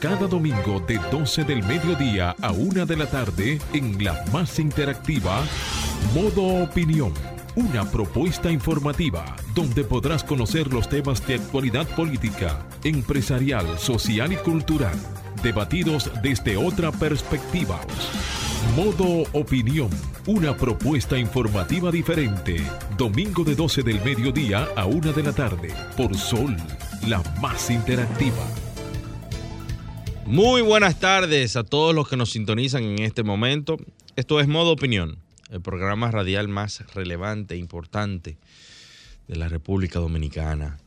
cada domingo de 12 del mediodía a 1 de la tarde en la más interactiva Modo Opinión. Una propuesta informativa donde podrás conocer los temas de actualidad política, empresarial, social y cultural, debatidos desde otra perspectiva. Modo Opinión, una propuesta informativa diferente. Domingo de 12 del mediodía a 1 de la tarde por Sol, la más interactiva. Muy buenas tardes a todos los que nos sintonizan en este momento. Esto es Modo Opinión, el programa radial más relevante e importante de la República Dominicana.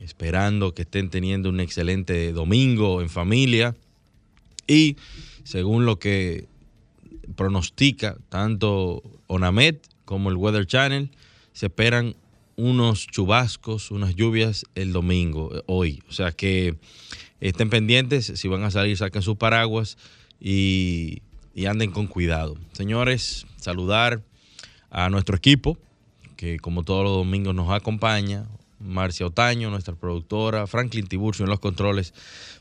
Esperando que estén teniendo un excelente domingo en familia y según lo que pronostica tanto Onamet como el Weather Channel, se esperan unos chubascos, unas lluvias el domingo, eh, hoy. O sea que estén pendientes, si van a salir, saquen sus paraguas y, anden con cuidado. Señores, saludar a nuestro equipo, que como todos los domingos nos acompaña, Marcia Otaño, nuestra productora, Franklin Tiburcio en los controles,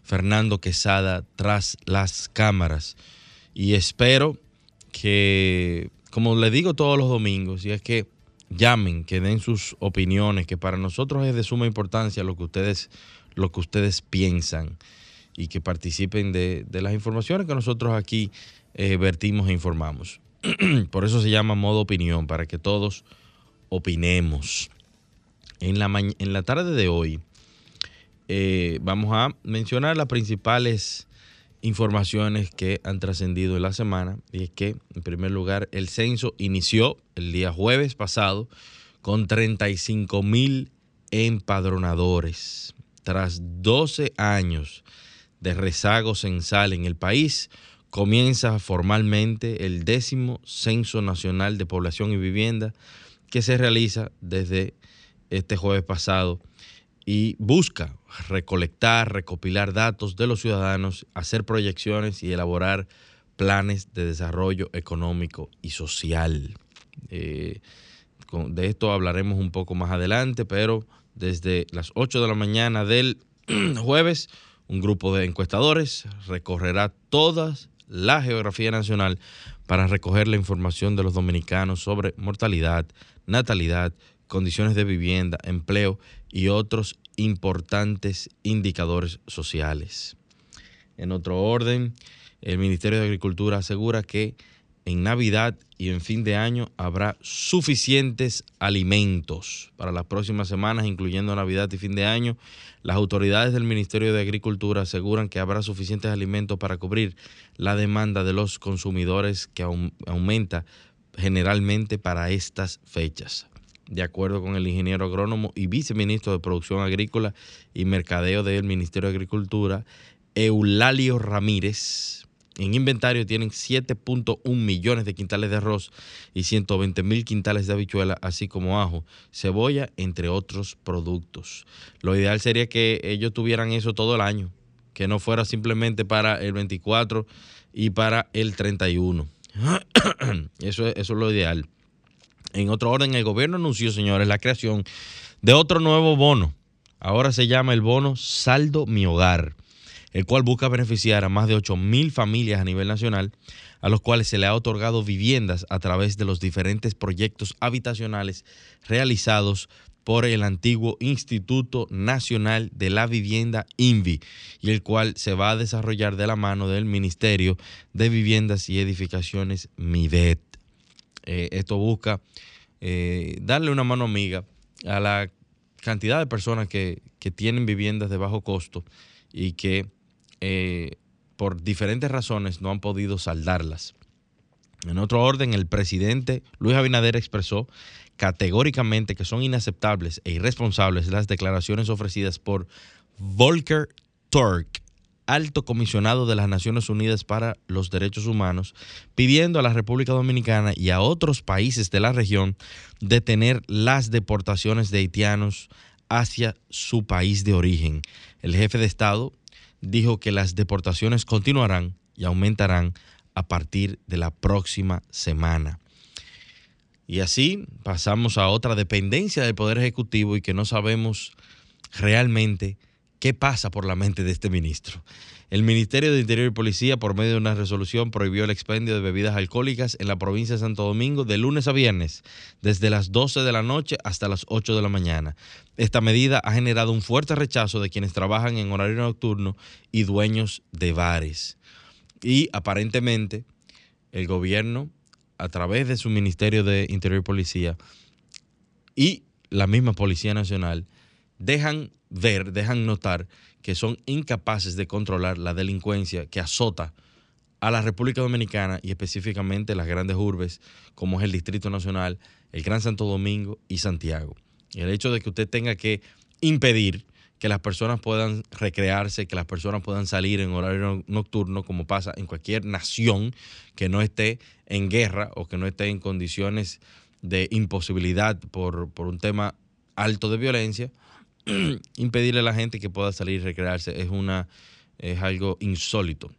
Fernando Quesada tras las cámaras. Y espero que, como le digo todos los domingos, y es que llamen, que den sus opiniones, que para nosotros es de suma importancia lo que ustedes, lo que ustedes piensan y que participen de, las informaciones que nosotros aquí eh, vertimos e informamos. Por eso se llama modo opinión, para que todos opinemos. En la, en la tarde de hoy eh, vamos a mencionar las principales informaciones que han trascendido en la semana y es que, en primer lugar, el censo inició el día jueves pasado con 35 mil empadronadores. Tras 12 años de rezago censal en el país, comienza formalmente el décimo Censo Nacional de Población y Vivienda que se realiza desde este jueves pasado y busca recolectar, recopilar datos de los ciudadanos, hacer proyecciones y elaborar planes de desarrollo económico y social. Eh, de esto hablaremos un poco más adelante, pero desde las 8 de la mañana del jueves, un grupo de encuestadores recorrerá toda la geografía nacional para recoger la información de los dominicanos sobre mortalidad, natalidad, condiciones de vivienda, empleo y otros importantes indicadores sociales. En otro orden, el Ministerio de Agricultura asegura que en Navidad y en fin de año habrá suficientes alimentos para las próximas semanas, incluyendo Navidad y fin de año. Las autoridades del Ministerio de Agricultura aseguran que habrá suficientes alimentos para cubrir la demanda de los consumidores que aumenta generalmente para estas fechas de acuerdo con el ingeniero agrónomo y viceministro de Producción Agrícola y Mercadeo del Ministerio de Agricultura, Eulalio Ramírez. En inventario tienen 7.1 millones de quintales de arroz y 120 mil quintales de habichuela, así como ajo, cebolla, entre otros productos. Lo ideal sería que ellos tuvieran eso todo el año, que no fuera simplemente para el 24 y para el 31. eso, eso es lo ideal. En otro orden, el gobierno anunció, señores, la creación de otro nuevo bono. Ahora se llama el bono Saldo Mi Hogar, el cual busca beneficiar a más de 8 mil familias a nivel nacional, a los cuales se le ha otorgado viviendas a través de los diferentes proyectos habitacionales realizados por el antiguo Instituto Nacional de la Vivienda INVI y el cual se va a desarrollar de la mano del Ministerio de Viviendas y Edificaciones MIVET. Eh, esto busca eh, darle una mano amiga a la cantidad de personas que, tienen viviendas de bajo costo y que eh, por diferentes razones no han podido saldarlas. En otro orden, el presidente Luis Abinader expresó categóricamente que son inaceptables e irresponsables las declaraciones ofrecidas por Volker Turk, alto comisionado de las Naciones Unidas para los Derechos Humanos, pidiendo a la República Dominicana y a otros países de la región detener las deportaciones de haitianos hacia su país de origen. El jefe de Estado dijo que las deportaciones continuarán y aumentarán a partir de la próxima semana. Y así pasamos a otra dependencia del Poder Ejecutivo y que no sabemos realmente ¿Qué pasa por la mente de este ministro? El Ministerio de Interior y Policía, por medio de una resolución, prohibió el expendio de bebidas alcohólicas en la provincia de Santo Domingo de lunes a viernes, desde las 12 de la noche hasta las 8 de la mañana. Esta medida ha generado un fuerte rechazo de quienes trabajan en horario nocturno y dueños de bares. Y aparentemente el gobierno, a través de su Ministerio de Interior y Policía y la misma Policía Nacional, dejan ver, dejan notar que son incapaces de controlar la delincuencia que azota a la República Dominicana y específicamente las grandes urbes como es el Distrito Nacional, el Gran Santo Domingo y Santiago. Y el hecho de que usted tenga que impedir que las personas puedan recrearse, que las personas puedan salir en horario nocturno, como pasa en cualquier nación que no esté en guerra o que no esté en condiciones de imposibilidad por, por un tema alto de violencia, impedirle a la gente que pueda salir y recrearse es una es algo insólito.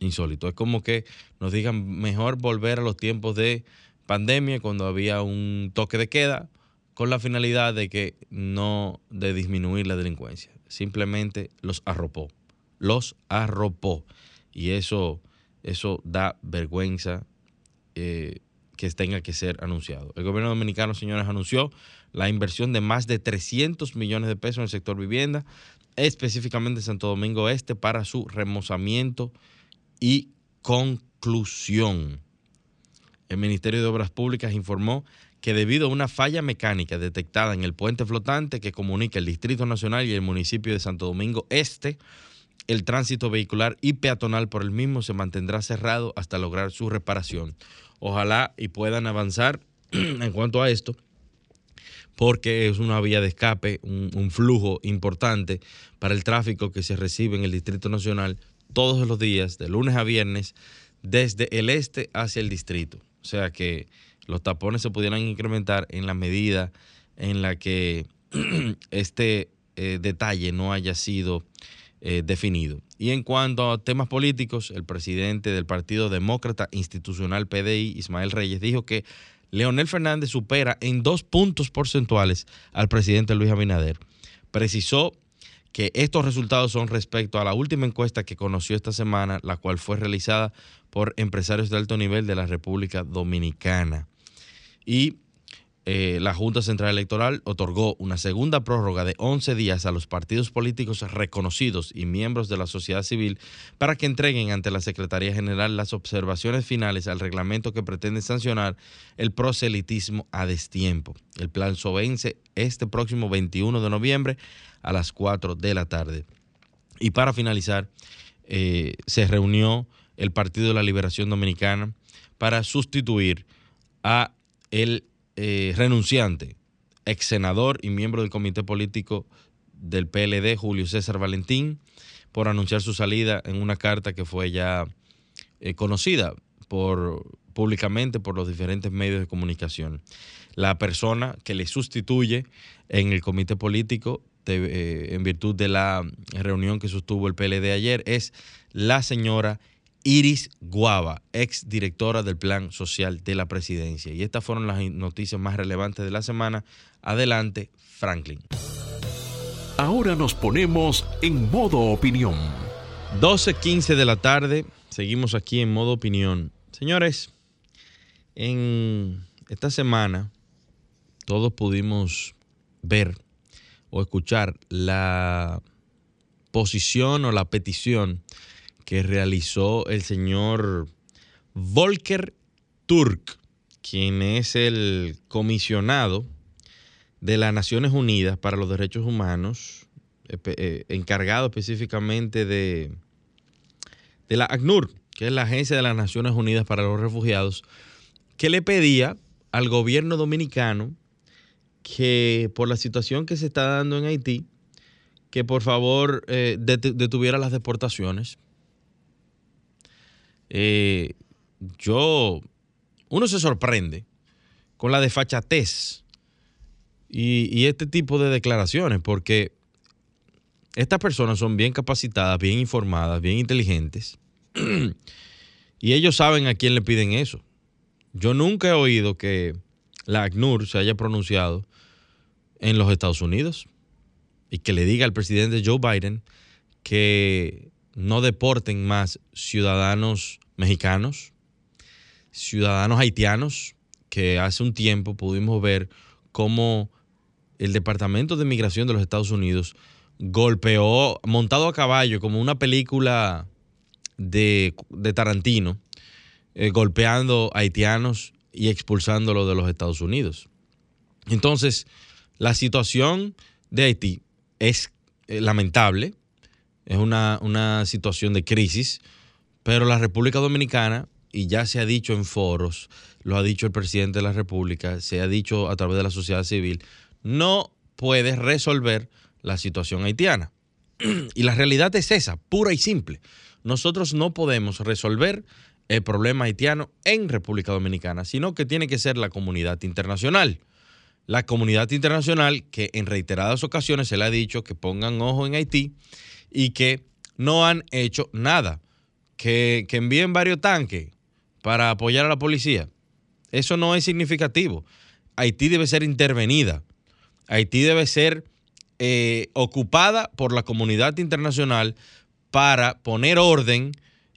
Insólito. Es como que nos digan mejor volver a los tiempos de pandemia cuando había un toque de queda con la finalidad de que no de disminuir la delincuencia. Simplemente los arropó. Los arropó. Y eso, eso da vergüenza eh, que tenga que ser anunciado. El gobierno dominicano, señores, anunció la inversión de más de 300 millones de pesos en el sector vivienda, específicamente en Santo Domingo Este, para su remozamiento y conclusión. El Ministerio de Obras Públicas informó que debido a una falla mecánica detectada en el puente flotante que comunica el Distrito Nacional y el municipio de Santo Domingo Este, el tránsito vehicular y peatonal por el mismo se mantendrá cerrado hasta lograr su reparación. Ojalá y puedan avanzar en cuanto a esto porque es una vía de escape, un, flujo importante para el tráfico que se recibe en el Distrito Nacional todos los días, de lunes a viernes, desde el este hacia el distrito. O sea que los tapones se pudieran incrementar en la medida en la que este eh, detalle no haya sido eh, definido. Y en cuanto a temas políticos, el presidente del Partido Demócrata Institucional PDI, Ismael Reyes, dijo que Leonel Fernández supera en dos puntos porcentuales al presidente Luis Abinader. Precisó que estos resultados son respecto a la última encuesta que conoció esta semana, la cual fue realizada por empresarios de alto nivel de la República Dominicana. Y eh, la Junta Central Electoral otorgó una segunda prórroga de 11 días a los partidos políticos reconocidos y miembros de la sociedad civil para que entreguen ante la Secretaría General las observaciones finales al reglamento que pretende sancionar el proselitismo a destiempo. El plan vence este próximo 21 de noviembre a las 4 de la tarde. Y para finalizar, eh, se reunió el Partido de la Liberación Dominicana para sustituir a el eh, renunciante, ex senador y miembro del comité político del PLD, Julio César Valentín, por anunciar su salida en una carta que fue ya eh, conocida por, públicamente por los diferentes medios de comunicación. La persona que le sustituye en el comité político eh, en virtud de la reunión que sostuvo el PLD ayer es la señora Iris Guava, ex directora del Plan Social de la Presidencia. Y estas fueron las noticias más relevantes de la semana. Adelante, Franklin. Ahora nos ponemos en modo opinión. 12.15 de la tarde, seguimos aquí en modo opinión. Señores, en esta semana todos pudimos ver o escuchar la posición o la petición que realizó el señor Volker Turk, quien es el comisionado de las Naciones Unidas para los Derechos Humanos, eh, encargado específicamente de, de la ACNUR, que es la Agencia de las Naciones Unidas para los Refugiados, que le pedía al gobierno dominicano que por la situación que se está dando en Haití, que por favor eh, detuviera las deportaciones eh, yo, uno se sorprende con la desfachatez y, y este tipo de declaraciones, porque estas personas son bien capacitadas, bien informadas, bien inteligentes, y ellos saben a quién le piden eso. Yo nunca he oído que la ACNUR se haya pronunciado en los Estados Unidos. y que le diga al presidente Joe Biden que no deporten más ciudadanos mexicanos, ciudadanos haitianos, que hace un tiempo pudimos ver cómo el Departamento de Migración de los Estados Unidos golpeó, montado a caballo, como una película de, Tarantino, eh, golpeando haitianos y expulsándolos de los Estados Unidos. Entonces, la situación de Haití es eh, lamentable, es una, una situación de crisis, pero la República Dominicana, y ya se ha dicho en foros, lo ha dicho el presidente de la República, se ha dicho a través de la sociedad civil, no puede resolver la situación haitiana. Y la realidad es esa, pura y simple. Nosotros no podemos resolver el problema haitiano en República Dominicana, sino que tiene que ser la comunidad internacional. La comunidad internacional que en reiteradas ocasiones se le ha dicho que pongan ojo en Haití y que no han hecho nada, que, que envíen varios tanques para apoyar a la policía. Eso no es significativo. Haití debe ser intervenida. Haití debe ser eh, ocupada por la comunidad internacional para poner orden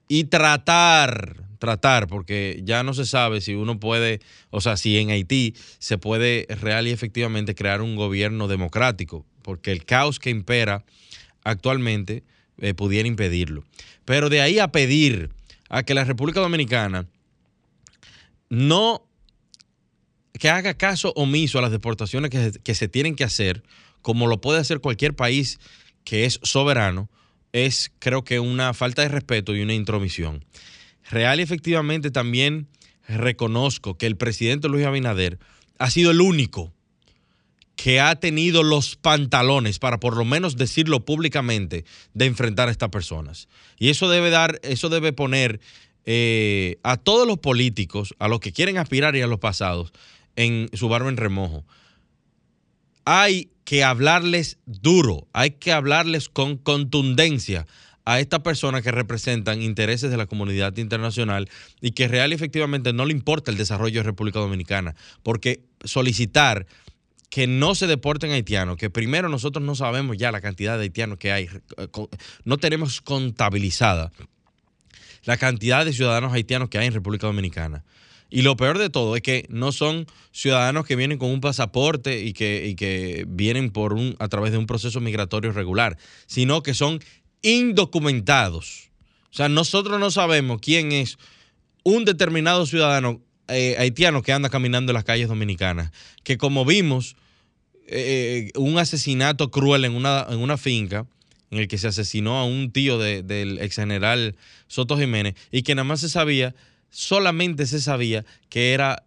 y tratar, tratar, porque ya no se sabe si uno puede, o sea, si en Haití se puede real y efectivamente crear un gobierno democrático, porque el caos que impera actualmente eh, pudiera impedirlo. Pero de ahí a pedir a que la República Dominicana no que haga caso omiso a las deportaciones que, que se tienen que hacer como lo puede hacer cualquier país que es soberano, es creo que una falta de respeto y una intromisión. Real y efectivamente también reconozco que el presidente Luis Abinader ha sido el único que ha tenido los pantalones para por lo menos decirlo públicamente de enfrentar a estas personas. Y eso debe dar, eso debe poner eh, a todos los políticos, a los que quieren aspirar y a los pasados, en su barba en remojo. Hay que hablarles duro, hay que hablarles con contundencia a estas personas que representan intereses de la comunidad internacional y que real y efectivamente no le importa el desarrollo de República Dominicana, porque solicitar que no se deporten haitianos, que primero nosotros no sabemos ya la cantidad de haitianos que hay, no tenemos contabilizada la cantidad de ciudadanos haitianos que hay en República Dominicana. Y lo peor de todo es que no son ciudadanos que vienen con un pasaporte y que, que vienen por un, a través de un proceso migratorio regular, sino que son indocumentados. O sea, nosotros no sabemos quién es un determinado ciudadano eh, haitiano que anda caminando en las calles dominicanas, que como vimos, eh, un asesinato cruel en una, en una finca en el que se asesinó a un tío del ex general Soto Jiménez y que nada más se sabía solamente se sabía que era,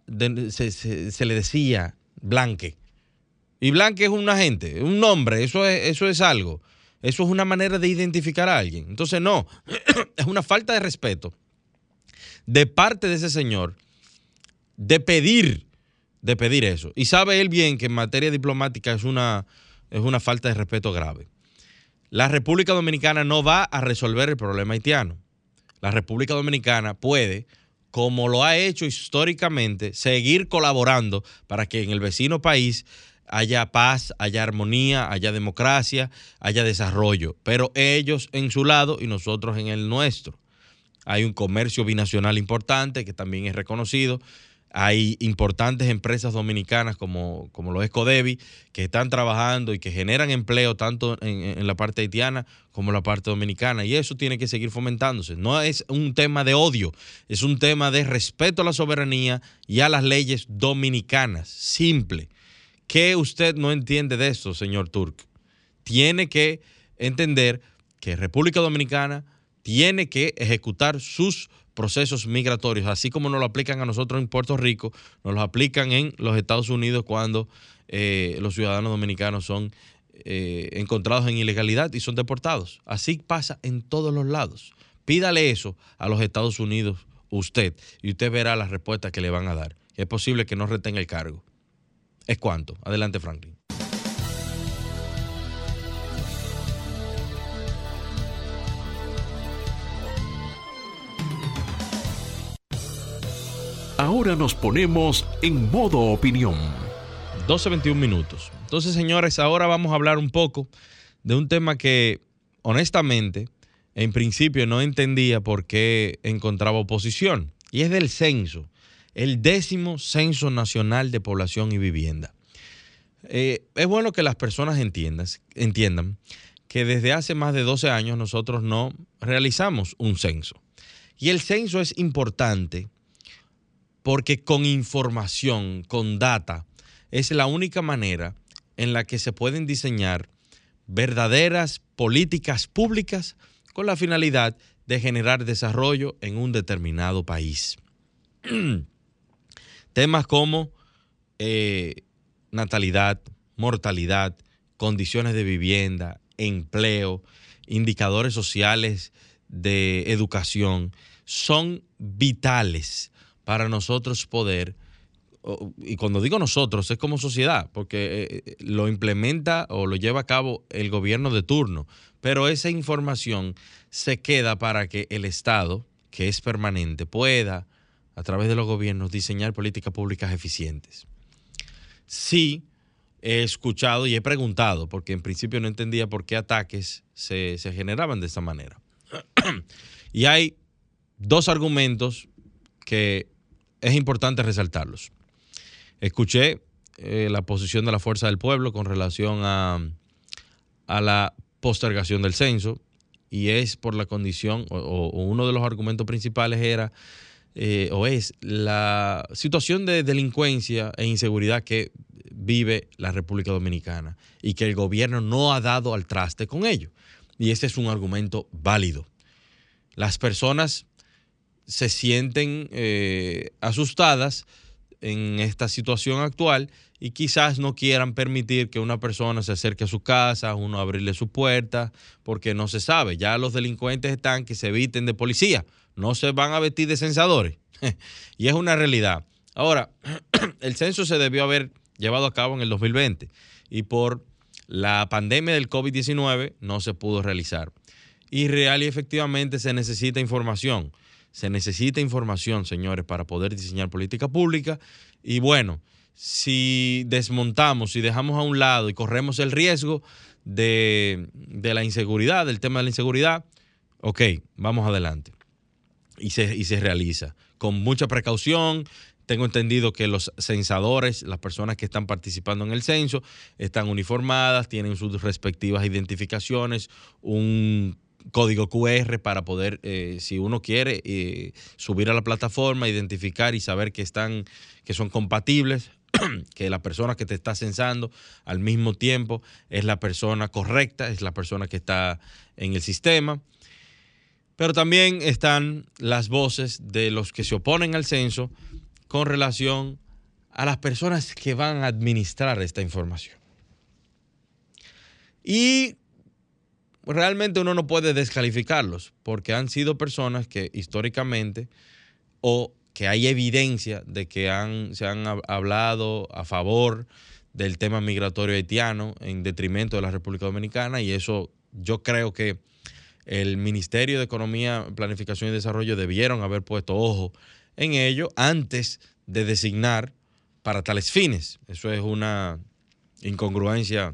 se, le decía Blanque. Y Blanque es un agente, un nombre, eso es, eso es algo. Eso es una manera de identificar a alguien. Entonces, no, es una falta de respeto de parte de ese señor de pedir, de pedir eso. Y sabe él bien que en materia diplomática es una, es una falta de respeto grave. La República Dominicana no va a resolver el problema haitiano. La República Dominicana puede como lo ha hecho históricamente, seguir colaborando para que en el vecino país haya paz, haya armonía, haya democracia, haya desarrollo, pero ellos en su lado y nosotros en el nuestro. Hay un comercio binacional importante que también es reconocido hay importantes empresas dominicanas como, como lo es que están trabajando y que generan empleo tanto en, la parte haitiana como en la parte dominicana. Y eso tiene que seguir fomentándose. No es un tema de odio, es un tema de respeto a la soberanía y a las leyes dominicanas. Simple. ¿Qué usted no entiende de eso, señor Turk? Tiene que entender que República Dominicana tiene que ejecutar sus procesos migratorios, así como nos lo aplican a nosotros en Puerto Rico, nos lo aplican en los Estados Unidos cuando eh, los ciudadanos dominicanos son eh, encontrados en ilegalidad y son deportados. Así pasa en todos los lados. Pídale eso a los Estados Unidos usted y usted verá las respuestas que le van a dar. Es posible que no retenga el cargo. ¿Es cuánto? Adelante, Franklin. Ahora nos ponemos en modo opinión. 12.21 minutos. Entonces, señores, ahora vamos a hablar un poco de un tema que honestamente en principio no entendía por qué encontraba oposición, y es del censo, el décimo Censo Nacional de Población y Vivienda. Eh, es bueno que las personas entiendan, entiendan que desde hace más de 12 años nosotros no realizamos un censo. Y el censo es importante porque con información, con data, es la única manera en la que se pueden diseñar verdaderas políticas públicas con la finalidad de generar desarrollo en un determinado país. Temas como eh, natalidad, mortalidad, condiciones de vivienda, empleo, indicadores sociales de educación, son vitales para nosotros poder, y cuando digo nosotros, es como sociedad, porque eh, eh, lo implementa o lo lleva a cabo el gobierno de turno, pero esa información se queda para que el Estado, que es permanente, pueda, a través de los gobiernos, diseñar políticas públicas eficientes. Sí, he escuchado y he preguntado, porque en principio no entendía por qué ataques se, generaban de esta manera. y hay dos argumentos que es importante resaltarlos. Escuché eh, la posición de la Fuerza del Pueblo con relación a, la postergación del censo y es por la condición, o, uno de los argumentos principales era, eh, o es la situación de delincuencia e inseguridad que vive la República Dominicana y que el gobierno no ha dado al traste con ello. Y ese es un argumento válido. Las personas se sienten eh, asustadas en esta situación actual y quizás no quieran permitir que una persona se acerque a su casa, uno abrirle su puerta, porque no se sabe. Ya los delincuentes están que se eviten de policía, no se van a vestir de censadores. y es una realidad. Ahora, el censo se debió haber llevado a cabo en el 2020 y por la pandemia del COVID-19 no se pudo realizar. Y real y efectivamente se necesita información. Se necesita información, señores, para poder diseñar política pública. Y bueno, si desmontamos, y dejamos a un lado y corremos el riesgo de, de la inseguridad, del tema de la inseguridad, ok, vamos adelante. Y se, y se realiza con mucha precaución, tengo entendido que los censadores, las personas que están participando en el censo, están uniformadas, tienen sus respectivas identificaciones, un código QR para poder, eh, si uno quiere, eh, subir a la plataforma, identificar y saber que están, que son compatibles, que la persona que te está censando al mismo tiempo es la persona correcta, es la persona que está en el sistema. Pero también están las voces de los que se oponen al censo con relación a las personas que van a administrar esta información. Y realmente uno no puede descalificarlos porque han sido personas que históricamente o que hay evidencia de que han, se han hablado a favor del tema migratorio haitiano en detrimento de la República Dominicana y eso yo creo que el Ministerio de Economía, Planificación y Desarrollo debieron haber puesto ojo en ello antes de designar para tales fines. Eso es una incongruencia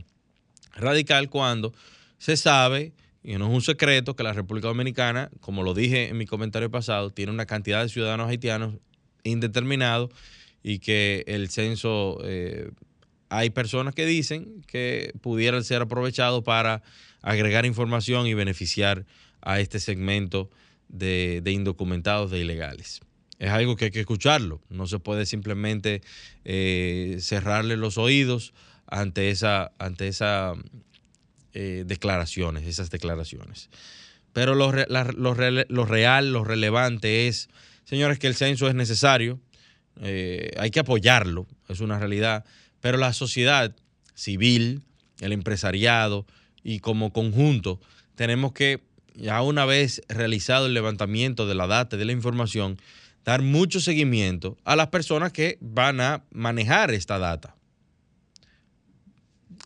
radical cuando se sabe, y no es un secreto, que la República Dominicana, como lo dije en mi comentario pasado, tiene una cantidad de ciudadanos haitianos indeterminado y que el censo, eh, hay personas que dicen que pudieran ser aprovechados para agregar información y beneficiar a este segmento de, de indocumentados, de ilegales es algo que hay que escucharlo. No se puede simplemente eh, cerrarle los oídos ante esa, ante esa eh, declaraciones, esas declaraciones. Pero lo, real, lo relevante es, señores, que el censo es necesario, eh, hay que apoyarlo, es una realidad, pero la sociedad civil, el empresariado y como conjunto tenemos que, ya una vez realizado el levantamiento de la data, de la información, dar mucho seguimiento a las personas que van a manejar esta data.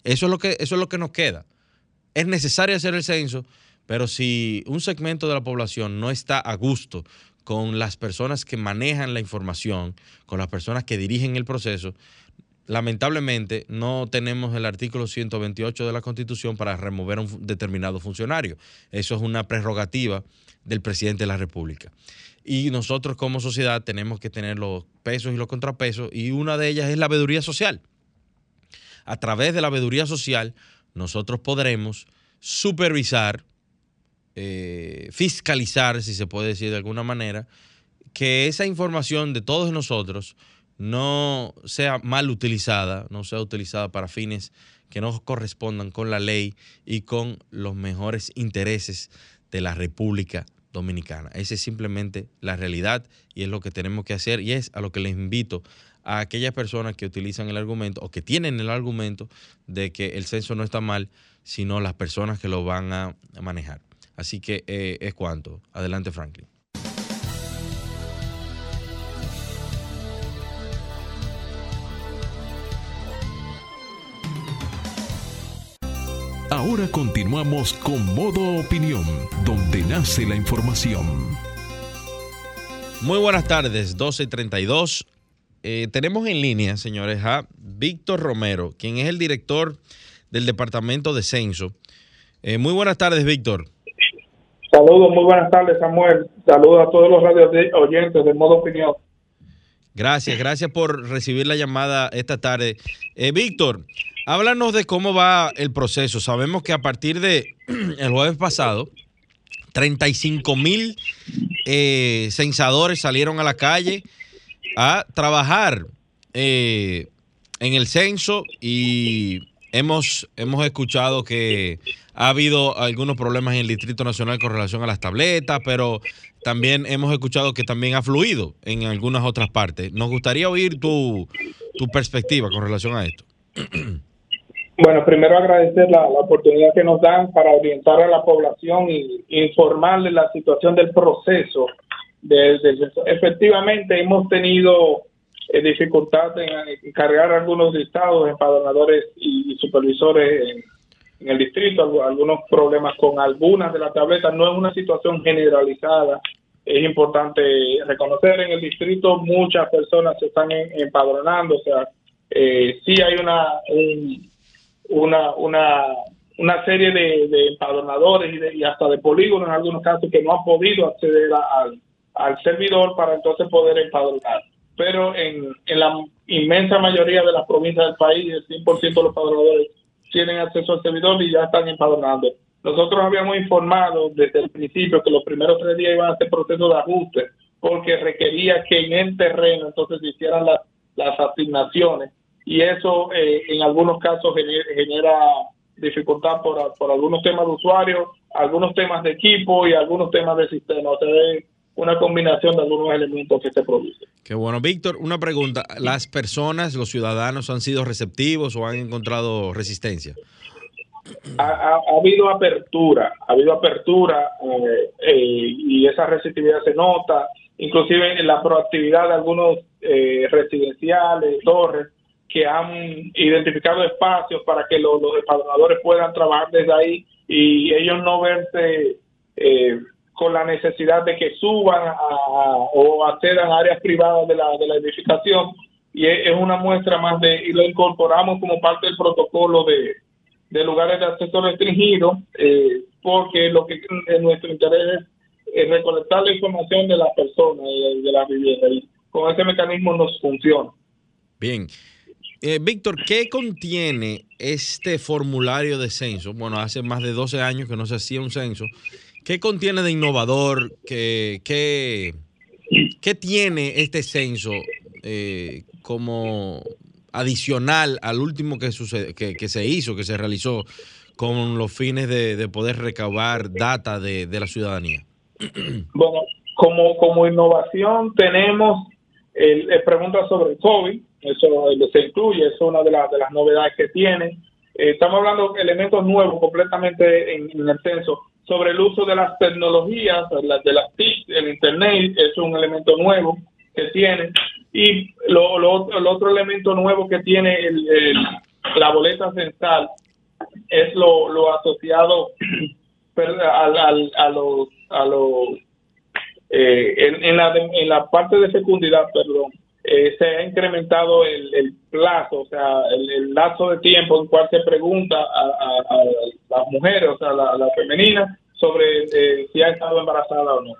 Eso es lo que, eso es lo que nos queda. Es necesario hacer el censo, pero si un segmento de la población no está a gusto con las personas que manejan la información, con las personas que dirigen el proceso, lamentablemente no tenemos el artículo 128 de la Constitución para remover a un determinado funcionario. Eso es una prerrogativa del presidente de la República. Y nosotros como sociedad tenemos que tener los pesos y los contrapesos y una de ellas es la veeduría social. A través de la veeduría social nosotros podremos supervisar, eh, fiscalizar, si se puede decir de alguna manera, que esa información de todos nosotros no sea mal utilizada, no sea utilizada para fines que no correspondan con la ley y con los mejores intereses de la República Dominicana. Esa es simplemente la realidad y es lo que tenemos que hacer y es a lo que les invito a aquellas personas que utilizan el argumento o que tienen el argumento de que el censo no está mal, sino las personas que lo van a manejar. Así que eh, es cuanto. Adelante, Franklin. Ahora continuamos con Modo Opinión, donde nace la información. Muy buenas tardes, 12.32. Eh, tenemos en línea, señores, a Víctor Romero, quien es el director del Departamento de Censo. Eh, muy buenas tardes, Víctor. Saludos, muy buenas tardes, Samuel. Saludos a todos los radios oyentes de Modo Opinión. Gracias, gracias por recibir la llamada esta tarde. Eh, Víctor, Háblanos de cómo va el proceso. Sabemos que a partir de el jueves pasado, 35 mil eh, censadores salieron a la calle a trabajar eh, en el censo y hemos, hemos escuchado que ha habido algunos problemas en el Distrito Nacional con relación a las tabletas, pero también hemos escuchado que también ha fluido en algunas otras partes. Nos gustaría oír tu, tu perspectiva con relación a esto. Bueno, primero agradecer la, oportunidad que nos dan para orientar a la población y, informarle la situación del proceso. De, efectivamente, hemos tenido eh, dificultad en, cargar algunos listados, empadronadores y, supervisores en, el distrito, algunos problemas con algunas de las tabletas. No es una situación generalizada. Es importante reconocer en el distrito muchas personas se están empadronando, o sea, eh, sí hay una una, una, una serie de, empadronadores y, hasta de polígonos en algunos casos que no han podido acceder al, al servidor para entonces poder empadronar. Pero en, en la inmensa mayoría de las provincias del país, el 100% de los empadronadores tienen acceso al servidor y ya están empadronando. Nosotros habíamos informado desde el principio que los primeros tres días iban a ser proceso de ajuste porque requería que en el terreno entonces se hicieran las, las asignaciones y eso eh, en algunos casos genera, dificultad por, por, algunos temas de usuario, algunos temas de equipo y algunos temas de sistema. Una combinación de algunos elementos que se producen. Qué bueno. Víctor, una pregunta. ¿Las personas, los ciudadanos han sido receptivos o han encontrado resistencia? Ha, habido apertura, ha habido apertura eh, eh, y esa receptividad se nota, inclusive en la proactividad de algunos residenciales, torres, que han identificado espacios para que los, los puedan trabajar desde ahí y ellos no verse eh, con la necesidad de que suban o accedan a áreas privadas de la, de la edificación y es, una muestra más de y lo incorporamos como parte del protocolo de, de lugares de acceso restringido eh, porque lo que en nuestro interés es, recolectar la información de las personas de, de la vivienda y con ese mecanismo nos funciona. Bien, eh, Víctor, ¿qué contiene este formulario de censo? Bueno, hace más de 12 años que no se hacía un censo. ¿Qué contiene de innovador? ¿Qué, qué, tiene este censo eh, como adicional al último que, que, se hizo, que se realizó con los fines de, poder recabar data de, la ciudadanía? Bueno, como, como innovación tenemos el, preguntas sobre el COVID, eso se incluye, es una de, las de las novedades que tiene. Eh, estamos hablando de elementos nuevos completamente en, el censo sobre el uso de las tecnologías, de las TIC, el Internet, es un elemento nuevo que tiene. Y lo, lo, el otro elemento nuevo que tiene el, la boleta censal es lo, lo asociado a, los, a los eh, en, en, la, en la parte de fecundidad, perdón, eh, se ha incrementado el, plazo, o sea, el, el, lapso de tiempo en cual se pregunta a, las mujeres, o sea, la, la femenina, sobre eh, si ha estado embarazada o no.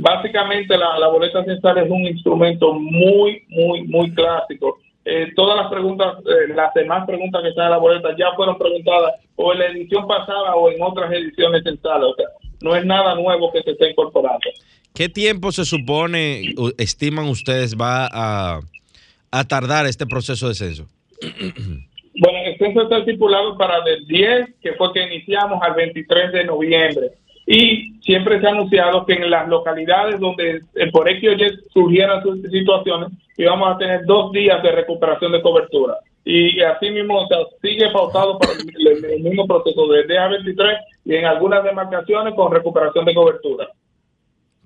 Básicamente la, la boleta censal es un instrumento muy, muy, muy clásico. Eh, todas las preguntas, las demás preguntas que están en la boleta ya fueron preguntadas o en la edición pasada o en otras ediciones censales. O sea, no es nada nuevo que se esté incorporando. ¿Qué tiempo se supone, estiman ustedes, va a, tardar este proceso de censo? Bueno, el censo está estipulado para del 10, que fue que iniciamos, al 23 de noviembre. Y siempre se ha anunciado que en las localidades donde eh, por X o surgieran situaciones, íbamos a tener dos días de recuperación de cobertura. Y así mismo sigue pautado para el, mismo proceso desde día 23 y en algunas demarcaciones con recuperación de cobertura.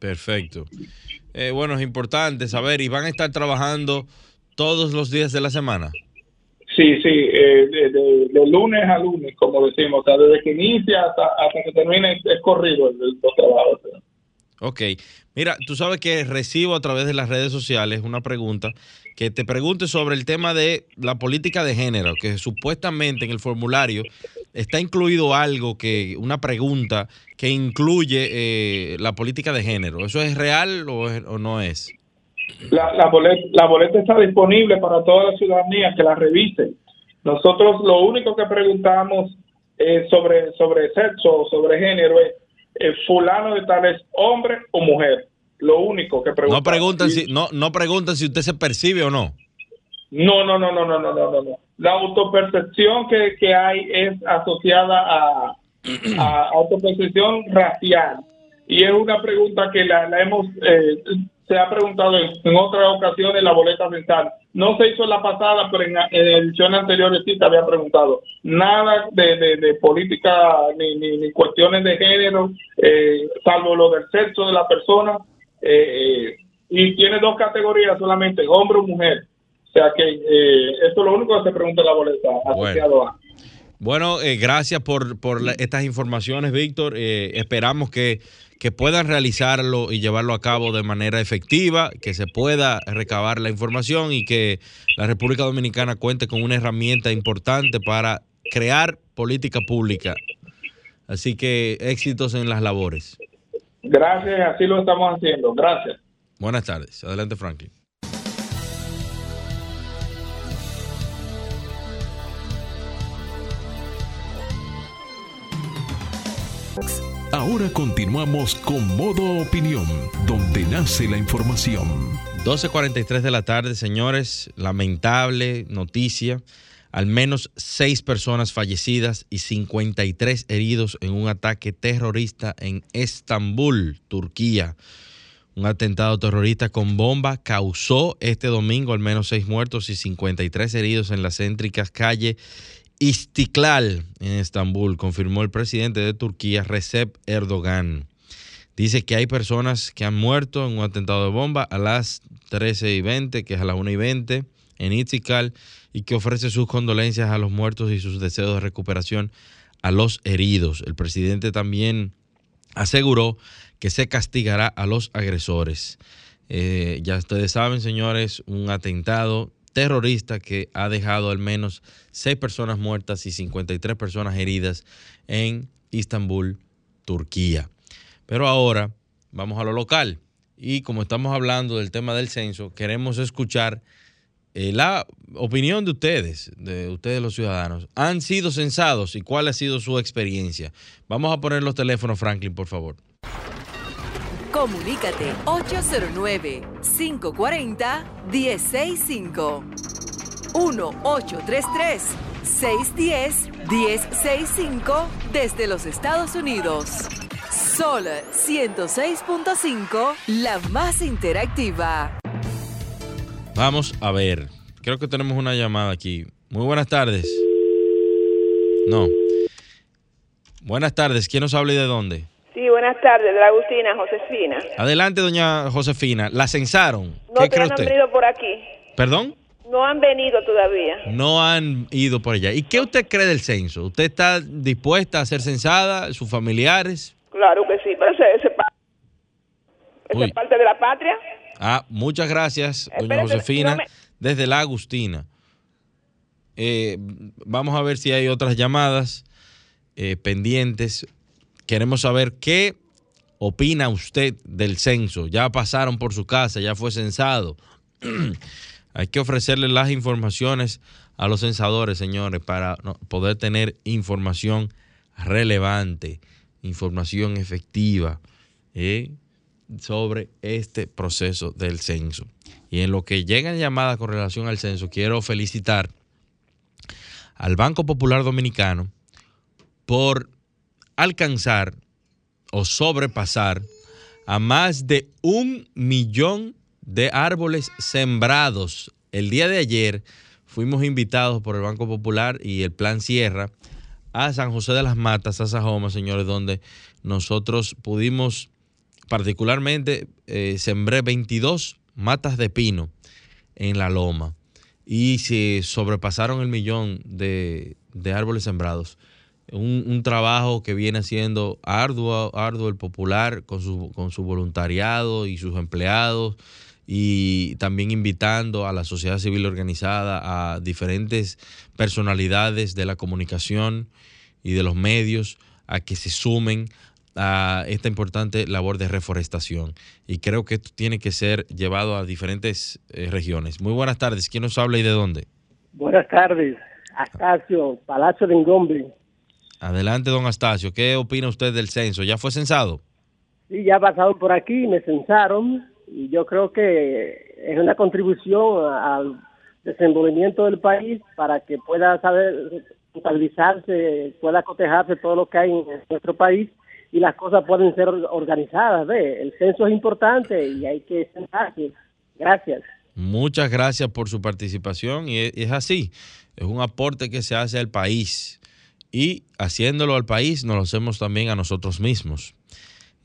Perfecto. Eh, bueno, es importante saber, ¿y van a estar trabajando todos los días de la semana? Sí, sí, eh, de, lunes a lunes, como decimos, o sea, desde que inicia hasta, que termine es corrido el, los trabajos. Ok, mira, tú sabes que recibo a través de las redes sociales una pregunta que te pregunte sobre el tema de la política de género, que supuestamente en el formulario está incluido algo que, una pregunta que incluye eh, la política de género. ¿Eso es real o, no es? La, la, boleta, la boleta está disponible para toda la ciudadanía que la revise. Nosotros lo único que preguntamos sobre, sobre sexo, sobre género, es eh, fulano de tal es hombre o mujer. Lo único que preguntamos. No preguntan, si, no, no preguntan si usted se percibe o no. No, no, no, no, no, no, no, no. La autopercepción que, que hay es asociada a, a autopercepción racial. Y es una pregunta que la, hemos, eh, se ha preguntado en, otras ocasiones en la boleta mental. No se hizo en la pasada, pero en, ediciones anteriores sí se había preguntado. Nada de, de, política ni, ni, cuestiones de género, eh, salvo lo del sexo de la persona. Eh, y tiene dos categorías solamente, hombre o mujer. O sea que eh, esto es lo único que se pregunta en la boleta asociado a. Bueno, eh, gracias por, por estas informaciones, Víctor. Eh, esperamos que, que, puedan realizarlo y llevarlo a cabo de manera efectiva, que se pueda recabar la información y que la República Dominicana cuente con una herramienta importante para crear política pública. Así que éxitos en las labores. Gracias, así lo estamos haciendo. Gracias. Buenas tardes. Adelante, Franklin. Ahora continuamos con Modo Opinión, donde nace la información. 12.43 de la tarde, señores. Lamentable noticia. Al menos seis personas fallecidas y 53 heridos en un ataque terrorista en Estambul, Turquía. Un atentado terrorista con bomba causó este domingo al menos seis muertos y 53 heridos en las céntricas calles Istiklal en Estambul, confirmó el presidente de Turquía, Recep Erdogan. Dice que hay personas que han muerto en un atentado de bomba a las 13 y 20, que es a las 1 y 20, en Istiklal, y que ofrece sus condolencias a los muertos y sus deseos de recuperación a los heridos. El presidente también aseguró que se castigará a los agresores. Eh, ya ustedes saben, señores, un atentado terrorista que ha dejado al menos seis personas muertas y 53 personas heridas en Istambul, Turquía. Pero ahora vamos a lo local y como estamos hablando del tema del censo, queremos escuchar eh, la opinión de ustedes, de ustedes los ciudadanos. ¿Han sido censados y cuál ha sido su experiencia? Vamos a poner los teléfonos, Franklin, por favor. Comunícate 809-540-1065. 1-833-610-1065 desde los Estados Unidos. Sol 106.5, la más interactiva. Vamos a ver. Creo que tenemos una llamada aquí. Muy buenas tardes. No. Buenas tardes. ¿Quién nos habla y de dónde? Sí, buenas tardes, de Agustina Josefina. Adelante, doña Josefina. ¿La censaron? No, ¿Qué cree usted? han venido por aquí. ¿Perdón? No han venido todavía. No han ido por allá. ¿Y qué usted cree del censo? ¿Usted está dispuesta a ser censada? ¿Sus familiares? Claro que sí, pero se, Eso es parte de la patria. Ah, muchas gracias, doña Josefina, desde la Agustina. Eh, vamos a ver si hay otras llamadas eh, pendientes. Queremos saber qué opina usted del censo. Ya pasaron por su casa, ya fue censado. hay que ofrecerle las informaciones a los censadores, señores, para poder tener información relevante, información efectiva eh, sobre este proceso del censo. Y en lo que llegan llamadas con relación al censo, quiero felicitar al Banco Popular Dominicano por alcanzar o sobrepasar a más de un millón de árboles sembrados. El día de ayer fuimos invitados por el Banco Popular y el Plan Sierra a San José de las Matas, a Sajoma, señores, donde nosotros pudimos, particularmente, eh, sembré 22 matas de pino en la loma y se sobrepasaron el millón de, árboles sembrados. Un, trabajo que viene siendo arduo, arduo el popular con su, con su voluntariado y sus empleados y también invitando a la sociedad civil organizada, a diferentes personalidades de la comunicación y de los medios a que se sumen a esta importante labor de reforestación. Y creo que esto tiene que ser llevado a diferentes eh, regiones. Muy buenas tardes. ¿Quién nos habla y de dónde? Buenas tardes. Astacio, Palacio de Ingombre. Adelante, don Astacio. ¿Qué opina usted del censo? ¿Ya fue censado? Sí, ya pasaron por aquí, me censaron y yo creo que es una contribución al desenvolvimiento del país para que pueda saber estabilizarse, pueda cotejarse todo lo que hay en nuestro país y las cosas pueden ser organizadas. ¿ve? El censo es importante y hay que sentarse. Gracias. Muchas gracias por su participación y es así, es un aporte que se hace al país y haciéndolo al país nos lo hacemos también a nosotros mismos.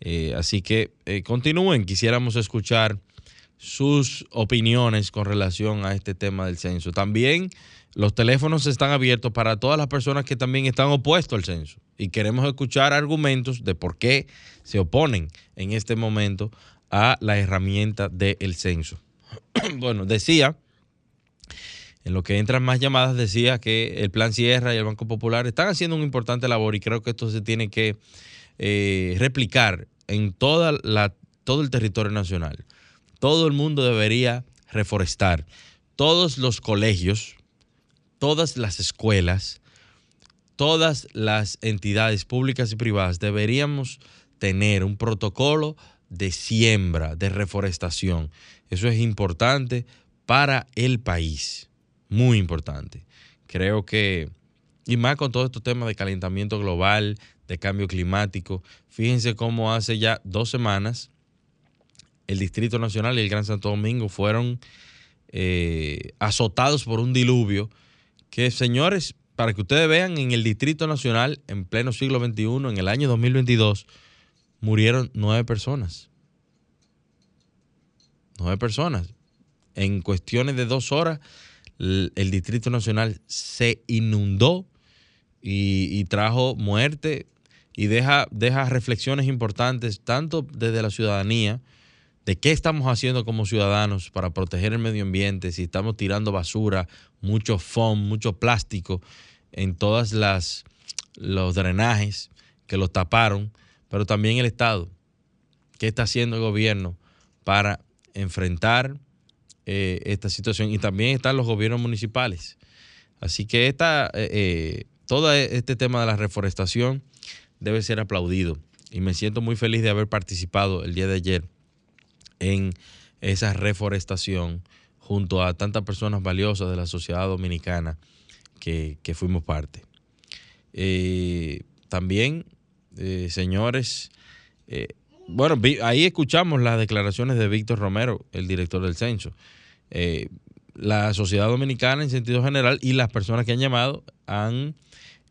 Eh, así que eh, continúen, quisiéramos escuchar sus opiniones con relación a este tema del censo. También los teléfonos están abiertos para todas las personas que también están opuestos al censo y queremos escuchar argumentos de por qué se oponen en este momento a la herramienta del censo. bueno, decía, en lo que entran más llamadas, decía que el Plan Sierra y el Banco Popular están haciendo una importante labor y creo que esto se tiene que eh, replicar en toda la, todo el territorio nacional. Todo el mundo debería reforestar. Todos los colegios, todas las escuelas, todas las entidades públicas y privadas deberíamos tener un protocolo de siembra, de reforestación. Eso es importante para el país, muy importante. Creo que, y más con todo estos temas de calentamiento global, de cambio climático, fíjense cómo hace ya dos semanas el Distrito Nacional y el Gran Santo Domingo fueron eh, azotados por un diluvio que, señores, para que ustedes vean, en el Distrito Nacional, en pleno siglo XXI, en el año 2022, murieron nueve personas. Nueve personas. En cuestiones de dos horas, el, Distrito Nacional se inundó y, y, trajo muerte y deja, deja reflexiones importantes, tanto desde la ciudadanía, de qué estamos haciendo como ciudadanos para proteger el medio ambiente, si estamos tirando basura, mucho foam, mucho plástico en todas las los drenajes que los taparon, pero también el Estado. ¿Qué está haciendo el gobierno para enfrentar eh, esta situación? Y también están los gobiernos municipales. Así que esta, eh, eh, todo este tema de la reforestación debe ser aplaudido. Y me siento muy feliz de haber participado el día de ayer en esa reforestación junto a tantas personas valiosas de la sociedad dominicana que, fuimos parte. Eh, también, eh, señores, eh, bueno, ahí escuchamos las declaraciones de Víctor Romero, el director del censo. la sociedad dominicana en sentido general y las personas que han llamado han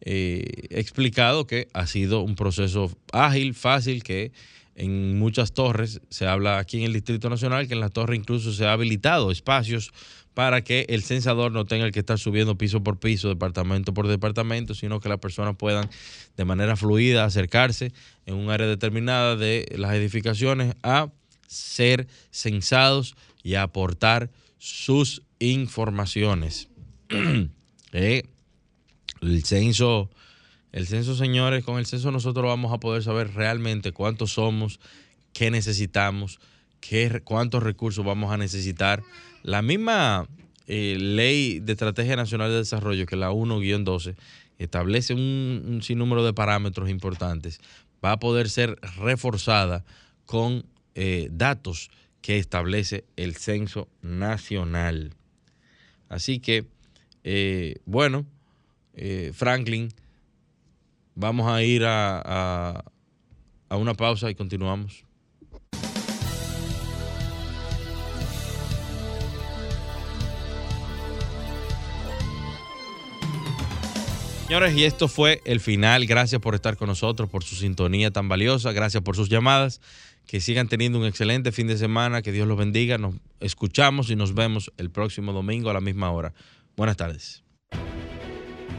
explicado que ha sido un proceso ágil, fácil, que en muchas torres, se habla aquí en el Distrito Nacional que en las torres incluso se ha habilitado espacios para que el censador no tenga que estar subiendo piso por piso, departamento por departamento, sino que las personas puedan de manera fluida acercarse en un área determinada de las edificaciones a ser censados y aportar sus informaciones. Eh, el censo, el censo, señores, con el censo nosotros vamos a poder saber realmente cuántos somos, qué necesitamos, qué, cuántos recursos vamos a necesitar. La misma eh, ley de Estrategia Nacional de Desarrollo, que es la 1-12, establece un, sinnúmero de parámetros importantes. Va a poder ser reforzada con eh, datos que establece el censo nacional. Así que, eh, bueno, Franklin, vamos a ir a, a, una pausa y continuamos. Señores, y esto fue el final. Gracias por estar con nosotros, por su sintonía tan valiosa. Gracias por sus llamadas. Que sigan teniendo un excelente fin de semana. Que Dios los bendiga. Nos escuchamos y nos vemos el próximo domingo a la misma hora. Buenas tardes.